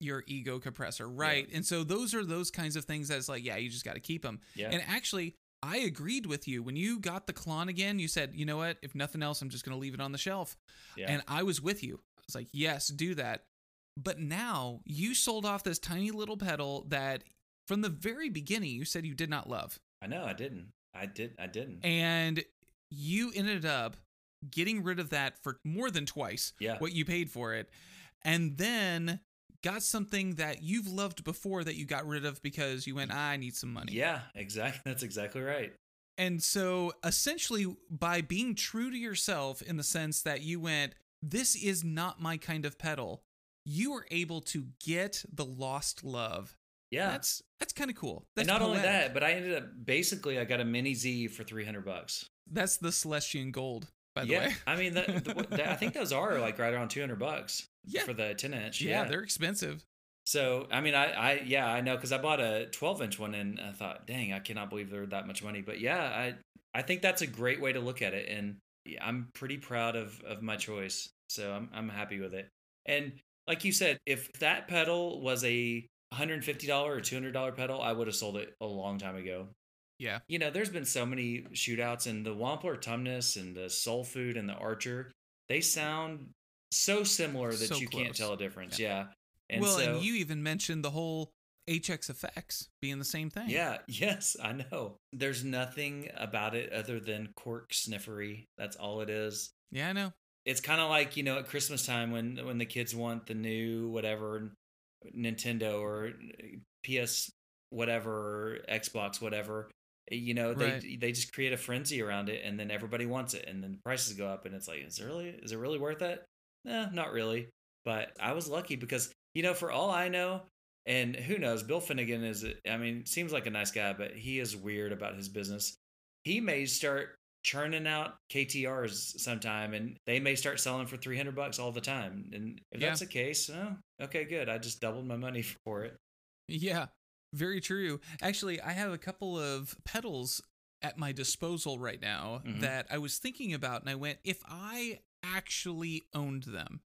your ego compressor, right? And so those are those kinds of things that's like, yeah, you just got to keep them. Yeah. And actually, I agreed with you when you got the Klon again. You said, you know what? If nothing else, I'm just going to leave it on the shelf. yeah. And I was with you. I was like, yes, do that. But now you sold off this tiny little pedal that from the very beginning you said you did not love. I know. I didn't. I did. I didn't. And you ended up getting rid of that for more than twice yeah. what you paid for it. And then got something that you've loved before that you got rid of because you went, I need some money. Yeah. Exactly. [LAUGHS] That's exactly right. And so essentially, by being true to yourself in the sense that you went, this is not my kind of pedal, you were able to get the lost love. Yeah. That's that's kind of cool. and That's not only that, but I ended up basically I got a mini Z for three hundred bucks. That's the Celestion Gold, by the yeah. way. I mean, that, [LAUGHS] the, that- I think those are like right around two hundred bucks Yeah. for the ten inch. yeah, they're expensive. So I mean, I, I yeah, I know because I bought a 12 inch one and I thought, dang, I cannot believe they're that much money. But yeah, I I think that's a great way to look at it, and I'm pretty proud of of my choice. So I'm I'm happy with it. And like you said, if that pedal was a 150 dollar or 200 dollar pedal, I would have sold it a long time ago. Yeah. You know, there's been so many shootouts, and the Wampler Tumnus and the Soul Food and the Archer, they sound so similar that So you can't tell a difference. Yeah. And well, so, and you even mentioned the whole HX effects being the same thing. Yeah, [LAUGHS] yes, I know. There's nothing about it other than cork sniffery. That's all it is. Yeah, I know. It's kind of like, you know, at Christmas time when when the kids want the new whatever Nintendo or uh, PS whatever Xbox whatever eh, You know, they Right. they just create a frenzy around it, and then everybody wants it, and then the prices go up, and it's like, is it really is it really worth it? No, not really. But I was lucky because you know, for all I know, and who knows, Bill Finnegan is. I mean, seems like a nice guy, but he is weird about his business. He may start churning out KTRs sometime, and they may start selling for three hundred bucks all the time. And if Yeah. that's the case, oh, okay, good. I just doubled my money [LAUGHS] for it. Yeah, very true. Actually, I have a couple of pedals at my disposal right now Mhm. that I was thinking about, and I went, if I actually owned them,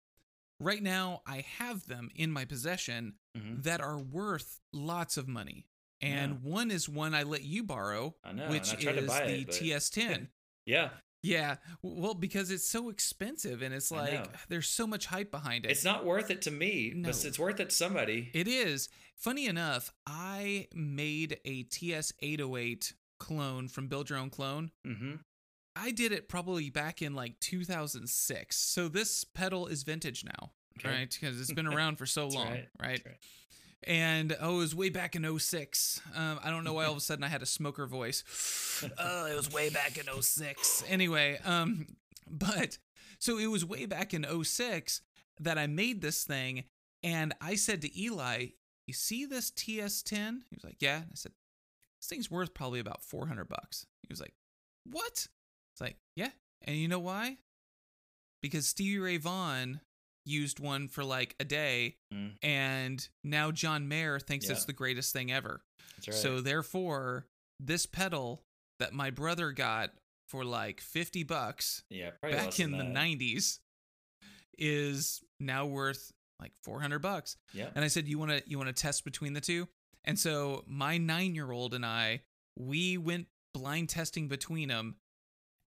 right now I have them in my possession Mhm. that are worth lots of money. And one is one I let you borrow, I know, which is the it, TS10. [LAUGHS] Yeah, yeah, well, because it's so expensive, and it's like there's so much hype behind it. it's not worth it to me, No. but it's worth it to somebody. It is. Funny enough, I made a TS 808 clone from Build Your Own Clone. hmm I did it probably back in like 2006. So this pedal is vintage now, Okay. right? Because it's been [LAUGHS] around for so long, right. right? Right. And oh, it was way back in 06. Um, I don't know why all of a sudden I had a smoker voice. [LAUGHS] oh, it was way back in 06. Anyway, um, but so it was way back in 06 that I made this thing. And I said to Eli, You see this TS10? He was like, Yeah. I said, This thing's worth probably about 400 bucks. He was like, What? It's like, Yeah. And you know why? Because Stevie Ray Vaughan used one for like a day Mm. and now John Mayer thinks Yeah. it's the greatest thing ever. That's right. So therefore, this pedal that my brother got for like 50 bucks yeah, back in the 90s is now worth like 400 bucks. Yeah. And I said, "You want to you want to test between the two? And so my 9-year-old and I we went blind testing between them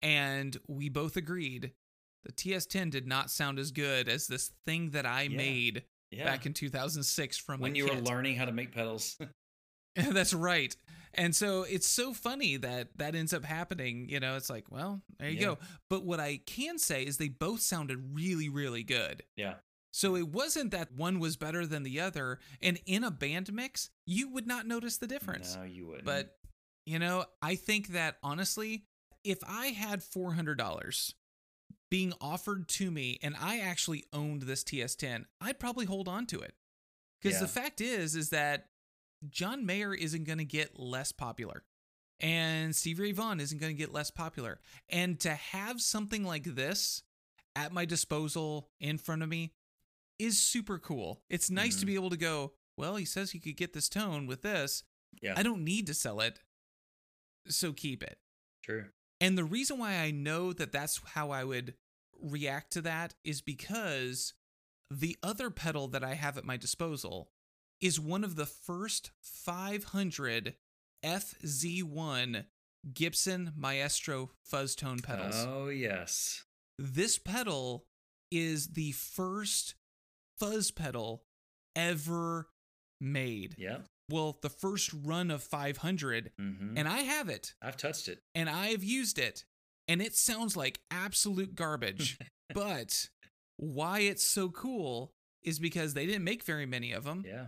and we both agreed the TS10 did not sound as good as this thing that I Yeah. made Yeah. back in 2006 from when you were learning how to make pedals. [LAUGHS] [LAUGHS] That's right. And so it's so funny that that ends up happening. You know, it's like, well, there you Yeah. go. But what I can say is they both sounded really, really good. yeah. So it wasn't that one was better than the other. And in a band mix, you would not notice the difference. No, you wouldn't. But, you know, I think that honestly, if I had $400 being offered to me and I actually owned this TS10, I'd probably hold on to it. Because Yeah. the fact is, is that John Mayer isn't going to get less popular. And Stevie Ray Vaughan isn't going to get less popular. And to have something like this at my disposal in front of me is super cool. It's nice to Mhm. be able to go, well, he says you could get this tone with this. yeah, I don't need to sell it. So keep it. true. And the reason why I know that that's how I would react to that is because the other pedal that I have at my disposal is one of the first 500 FZ1 Gibson Maestro fuzz tone pedals. Oh yes. This pedal is the first fuzz pedal ever made. Yeah. Well, the first run of 500, hmm and I have it I've touched it. and I've used it, and it sounds like absolute garbage. [LAUGHS] but why it's so cool is because they didn't make very many of them, Yeah.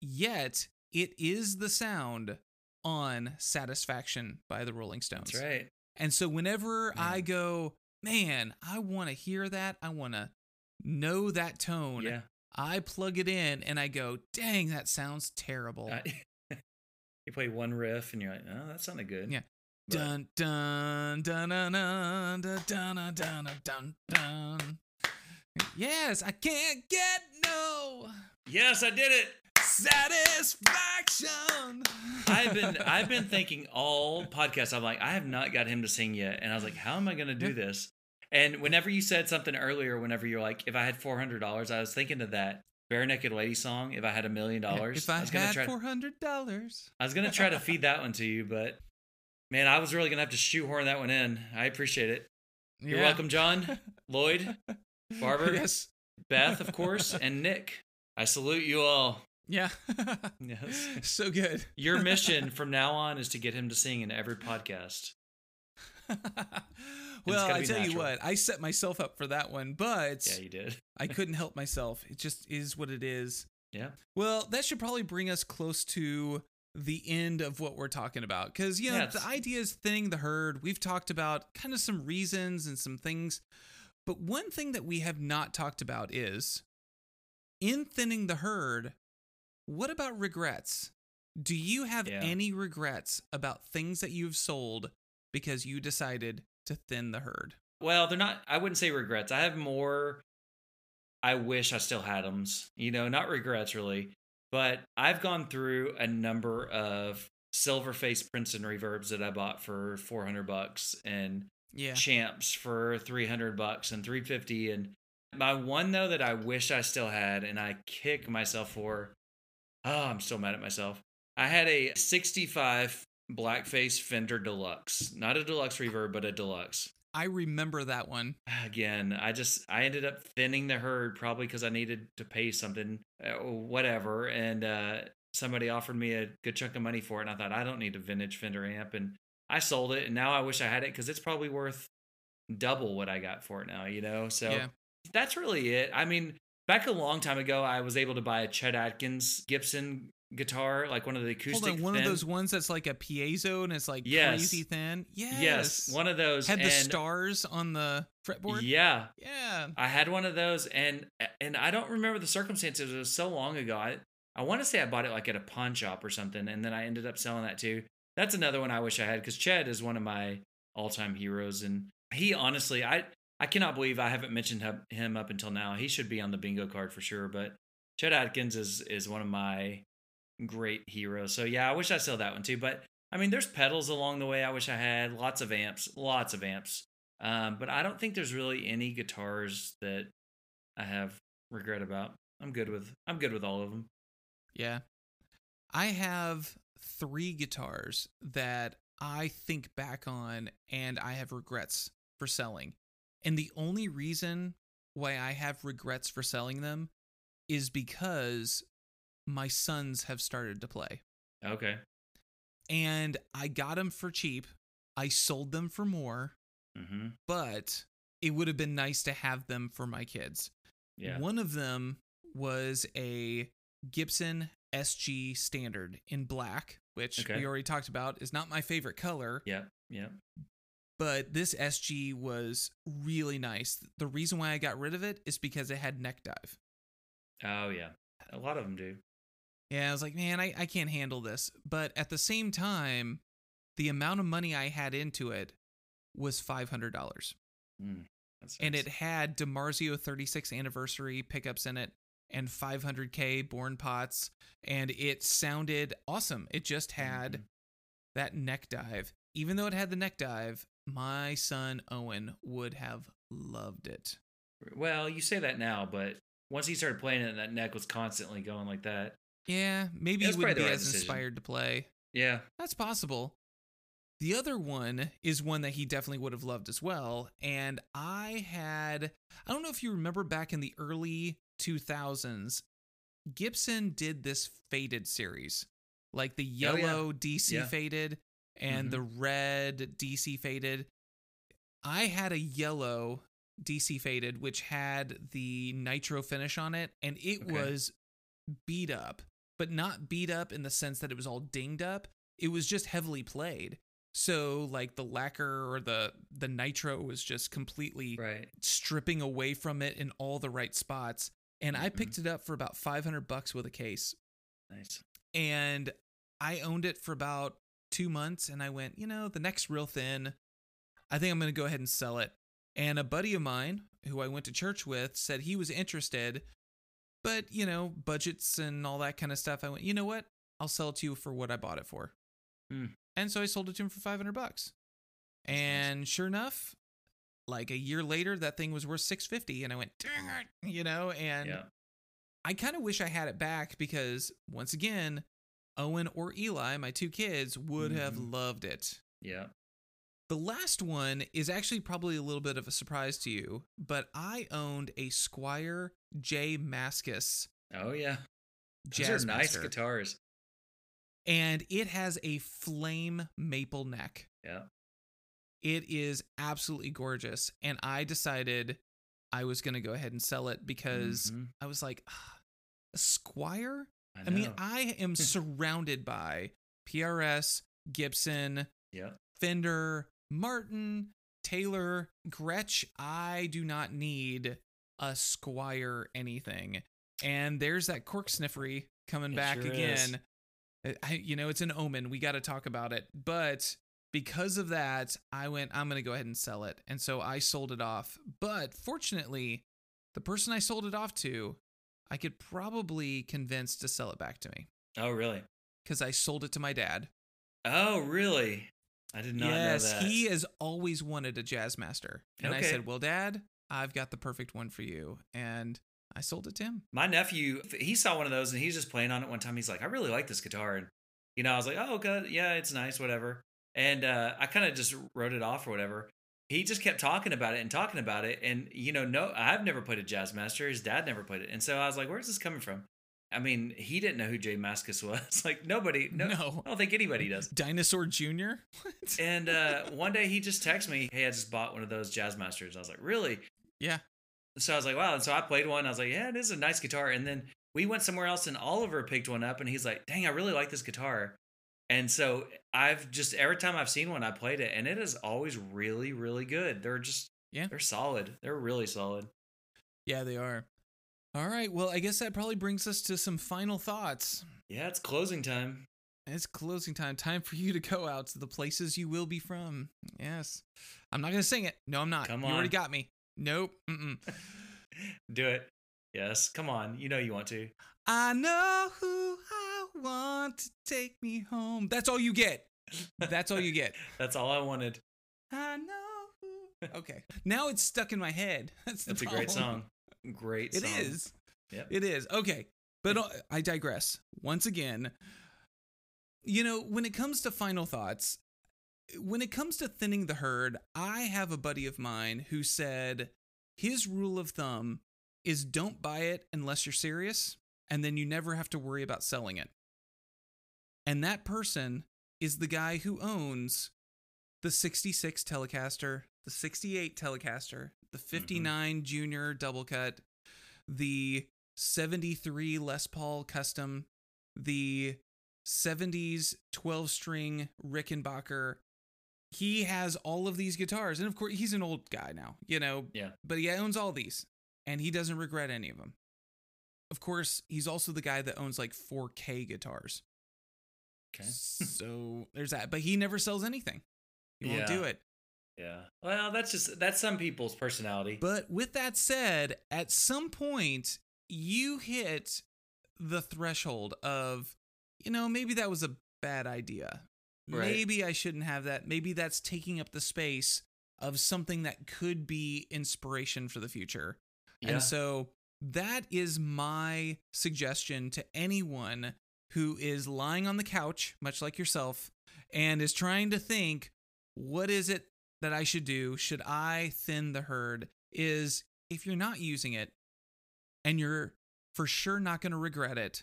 yet it is the sound on Satisfaction by the Rolling Stones. That's right. And so whenever I go, man, I want to hear that, I want to know that tone, Yeah. I plug it in and I go, dang, that sounds terrible. I- [LAUGHS] you play one riff and you're like, oh, that sounded good. Yeah. But- Dun dun dun dun dun dun dun dun dun dun dun. Yes, I can't get no Yes, I did it. satisfaction. I've been I've been [LAUGHS] thinking all podcast. I'm like, I have not got him to sing yet, and I was like, how am I going to do this? And whenever you said something earlier, whenever you're like, if I had four hundred dollars, I was thinking of that Barenaked Lady song. If I had a million dollars, If I, was gonna had try. four hundred dollars, I was gonna try to feed that one to you, but man, I was really gonna have to shoehorn that one in. I appreciate it. You're welcome, John, Lloyd, [LAUGHS] Barber, yes, Beth, of course, and Nick. I salute you all. yeah, Yes. [LAUGHS] so good. Your mission from now on is to get him to sing in every podcast. [LAUGHS] well, I tell you what, I set myself up for that one, but Yeah, you did. I [LAUGHS] couldn't help myself. It just is what it is. Yeah. Well, that should probably bring us close to the end of what we're talking about because you know Yeah, the idea is thinning the herd. We've talked about kind of some reasons and some things, but one thing that we have not talked about is in thinning the herd. What about regrets? Do you have Yeah. any regrets about things that you've sold because you decided to thin the herd? Well, they're not. I wouldn't say regrets. I have more. I wish I still had them. You know, not regrets really, but I've gone through a number of silver face Princeton reverbs that I bought for four hundred bucks and Yeah. champs for 300 bucks and 350 and my one though that I wish I still had and I kick myself for oh I'm still mad at myself I had a 65 blackface Fender Deluxe not a deluxe reverb but a deluxe I remember that one. again I just I ended up thinning the herd probably because I needed to pay something uh, whatever and uh somebody offered me a good chunk of money for it and I thought I don't need a vintage Fender amp and I sold it and now I wish I had it because it's probably worth double what I got for it now, you know? So Yeah. that's really it. I mean, back a long time ago, I was able to buy a Chet Atkins Gibson guitar, like one of the acoustic. Hold on, one thin- of those ones that's like a piezo and it's like Yes. crazy thin. Yes. Yes, one of those. had the stars on the fretboard. Yeah, Yeah. I had one of those, and and I don't remember the circumstances. It was so long ago. I I want to say I bought it like at a pawn shop or something, and then I ended up selling that too. That's another one I wish I had because Chet is one of my all time heroes, and he honestly, I I cannot believe I haven't mentioned him- him up until now. He should be on the bingo card for sure. But Chet Atkins is is one of my great hero. So yeah, I wish I had that one too. But I mean, there's pedals along the way. I wish I had lots of amps, lots of amps. Um, but I don't think there's really any guitars that I have regret about. I'm good with I'm good with all of them. Yeah. I have three guitars that I think back on and I have regrets for selling. And the only reason why I have regrets for selling them is because my sons have started to play. Okay. And I got them for cheap. I sold them for more, Mm-hmm. but it would have been nice to have them for my kids. Yeah. One of them was a Gibson SG Standard in black, which Okay. we already talked about is not my favorite color, Yeah. Yeah. but this SG was really nice. The reason why I got rid of it is because it had neck dive. Oh yeah. A lot of them do. Yeah, I was like, man, I, I can't handle this. But at the same time, the amount of money I had into it was $500. Mm, and nice. it had DiMarzio 36th anniversary pickups in it and 500k born pots and it sounded awesome it just had Mhm. that neck dive even though it had the neck dive my son owen would have loved it Well, you say that now, but once he started playing it, and that neck was constantly going like that. Yeah maybe he wouldn't be right as decision. inspired to play Yeah. That's possible. The other one is one that he definitely would have loved as well. And I had, I don't know if you remember back in the early 2000s, Gibson did this faded series, like the Oh, yeah. yellow DC Yeah. faded and Mhm. the red DC faded. I had a yellow DC faded, which had the nitro finish on it, and it Okay. was beat up, but not beat up in the sense that it was all dinged up. It was just heavily played. So like the lacquer or the the nitro was just completely Right. stripping away from it in all the right spots. And I Mhm. picked it up for about 500 bucks with a case. Nice. And I owned it for about 2 months and I went, you know, the neck's real thin. I think I'm going to go ahead and sell it. And a buddy of mine who I went to church with said he was interested, but you know, budgets and all that kind of stuff. I went, you know what? I'll sell it to you for what I bought it for. Hmm. And so I sold it to him for 500 bucks. And sure enough, like a year later, that thing was worth 650 and I went, dang it, you know, and yeah. I kind of wish I had it back because once again, Owen or Eli, my two kids, would have Mhm. loved it. Yeah. The last one is actually probably a little bit of a surprise to you, but I owned a Squier J Mascis Oh yeah. Those Jazz are nice Master, guitars. and it has a flame maple neck. Yeah. It is absolutely gorgeous, and I decided I was going to go ahead and sell it because Mhm. I was like, "Ah, a Squier I, I mean. I am [LAUGHS] surrounded by PRS, Gibson, Yeah. Fender, Martin, Taylor, Gretsch. I do not need a Squier anything. And there's that cork sniffery coming It back sure again. I, you know, it's an omen. We got to talk about it. But because of that, I went, I'm going to go ahead and sell it. And so I sold it off. But fortunately, the person I sold it off to, I could probably convince to sell it back to me Oh, really? because I sold it to my dad. Oh, really? I did not yes, know that. he has always wanted a jazz master. And I said, Well, dad, I've got the perfect one for you. And I sold it to him. My nephew, he saw one of those and he's just playing on it one time. He's like, I really like this guitar. And, you know, I was like, oh, good. Yeah, it's nice, whatever. And uh, I kind of just wrote it off or whatever. He just kept talking about it and talking about it. And, you know, no, I've never played a Jazz Master. His dad never played it. And so I was like, where's this coming from? I mean, he didn't know who J Mascis was. [LAUGHS] like, nobody, no, No. I don't think anybody does. Dinosaur Jr.? What? And uh, one day he just texted me, hey, I just bought one of those Jazz Masters. I was like, really? yeah. So I was like, wow. And so I played one. I was like, yeah, it is a nice guitar. And then we went somewhere else and Oliver picked one up and he's like, dang, I really like this guitar. And so I've just, every time I've seen one, I played it and it is always really, really good. They're just, Yeah. they're solid. They're really solid. Yeah, they are. All right. Well, I guess that probably brings us to some final thoughts. Yeah, it's closing time. It's closing time. Time for you to go out to the places you will be from. Yes. I'm not going to sing it. No, I'm not. Come on. You already got me. Nope. [LAUGHS] Do it. Yes. Come on. You know you want to. I know who I want to take me home. That's all you get. That's all you get. [LAUGHS] That's all I wanted. I know who. Okay. Now it's stuck in my head. [LAUGHS] That's the That's a great song. Great It song. is. Yep. It is. Okay. But uh, I digress. Once again, you know, when it comes to final thoughts, when it comes to thinning the herd, I have a buddy of mine who said his rule of thumb is don't buy it unless you're serious, and then you never have to worry about selling it. And that person is the guy who owns the 66 Telecaster, the 68 Telecaster, the mm-hmm. 59 Junior Double Cut, the 73 Les Paul Custom, the 70s 12 string Rickenbacker. He has all of these guitars. And of course, he's an old guy now, you know, Yeah. but he owns all these and he doesn't regret any of them. Of course, he's also the guy that owns like 4K guitars. Okay. so there's that. But he never sells anything. He won't do it. Yeah. Well, that's just, that's some people's personality. But with that said, at some point, you hit the threshold of, you know, maybe that was a bad idea. Right. Maybe I shouldn't have that. Maybe that's taking up the space of something that could be inspiration for the future. Yeah. And so that is my suggestion to anyone who is lying on the couch, much like yourself, and is trying to think, what is it that I should do? Should I thin the herd? Is if you're not using it and you're for sure not going to regret it,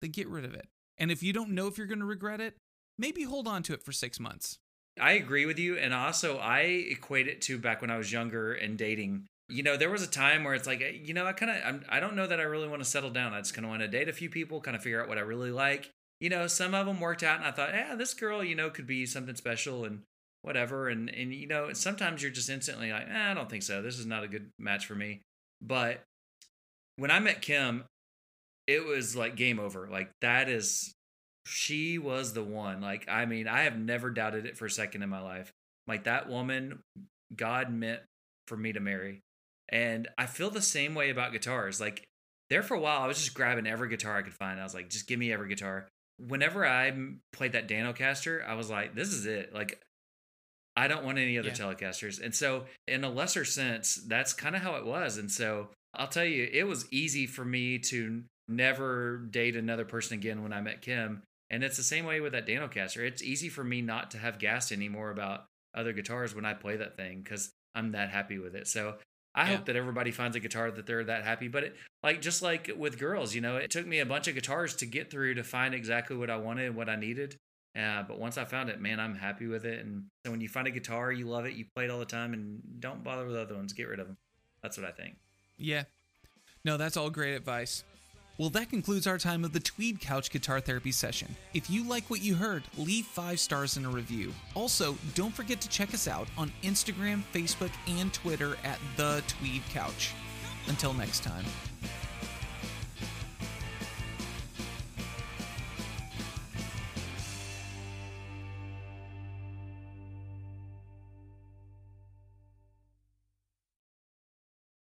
then get rid of it. And if you don't know if you're going to regret it, maybe hold on to it for six months. I agree with you. And also, I equate it to back when I was younger and dating. You know, there was a time where it's like, eh, you know, I kind of, I don't know that I really want to settle down. I just kind of want to date a few people, kind of figure out what I really like. You know, some of them worked out, and I thought, yeah, this girl, you know, could be something special and whatever. And and you know, sometimes you're just instantly like, eh, I don't think so. This is not a good match for me. But when I met Kim, it was like game over. Like that is she was the one. Like, I mean, I have never doubted it for a second in my life. Like that woman, God meant for me to marry. And I feel the same way about guitars. Like there for a while, I was just grabbing every guitar I could find. I was like, just give me every guitar. Whenever I played that Danocaster, I was like, this is it. Like, I don't want any other Yeah. Telecasters. And so, in a lesser sense, that's kind of how it was. And so, I'll tell you, it was easy for me to never date another person again when I met Kim. And it's the same way with that Danocaster. It's easy for me not to have gas anymore about other guitars when I play that thing because I'm that happy with it. So I Yeah. hope that everybody finds a guitar that they're that happy. But it, like just like with girls, you know, it took me a bunch of guitars to get through to find exactly what I wanted and what I needed. Uh, but once I found it, man, I'm happy with it. And so when you find a guitar, you love it, you play it all the time, and don't bother with other ones. Get rid of them. That's what I think. Yeah. No, that's all great advice. Well, that concludes our time of the Tweed Couch Guitar Therapy session. If you like what you heard, leave five stars in a review. Also, don't forget to check us out on Instagram, Facebook, and Twitter at The Tweed Couch. Until next time.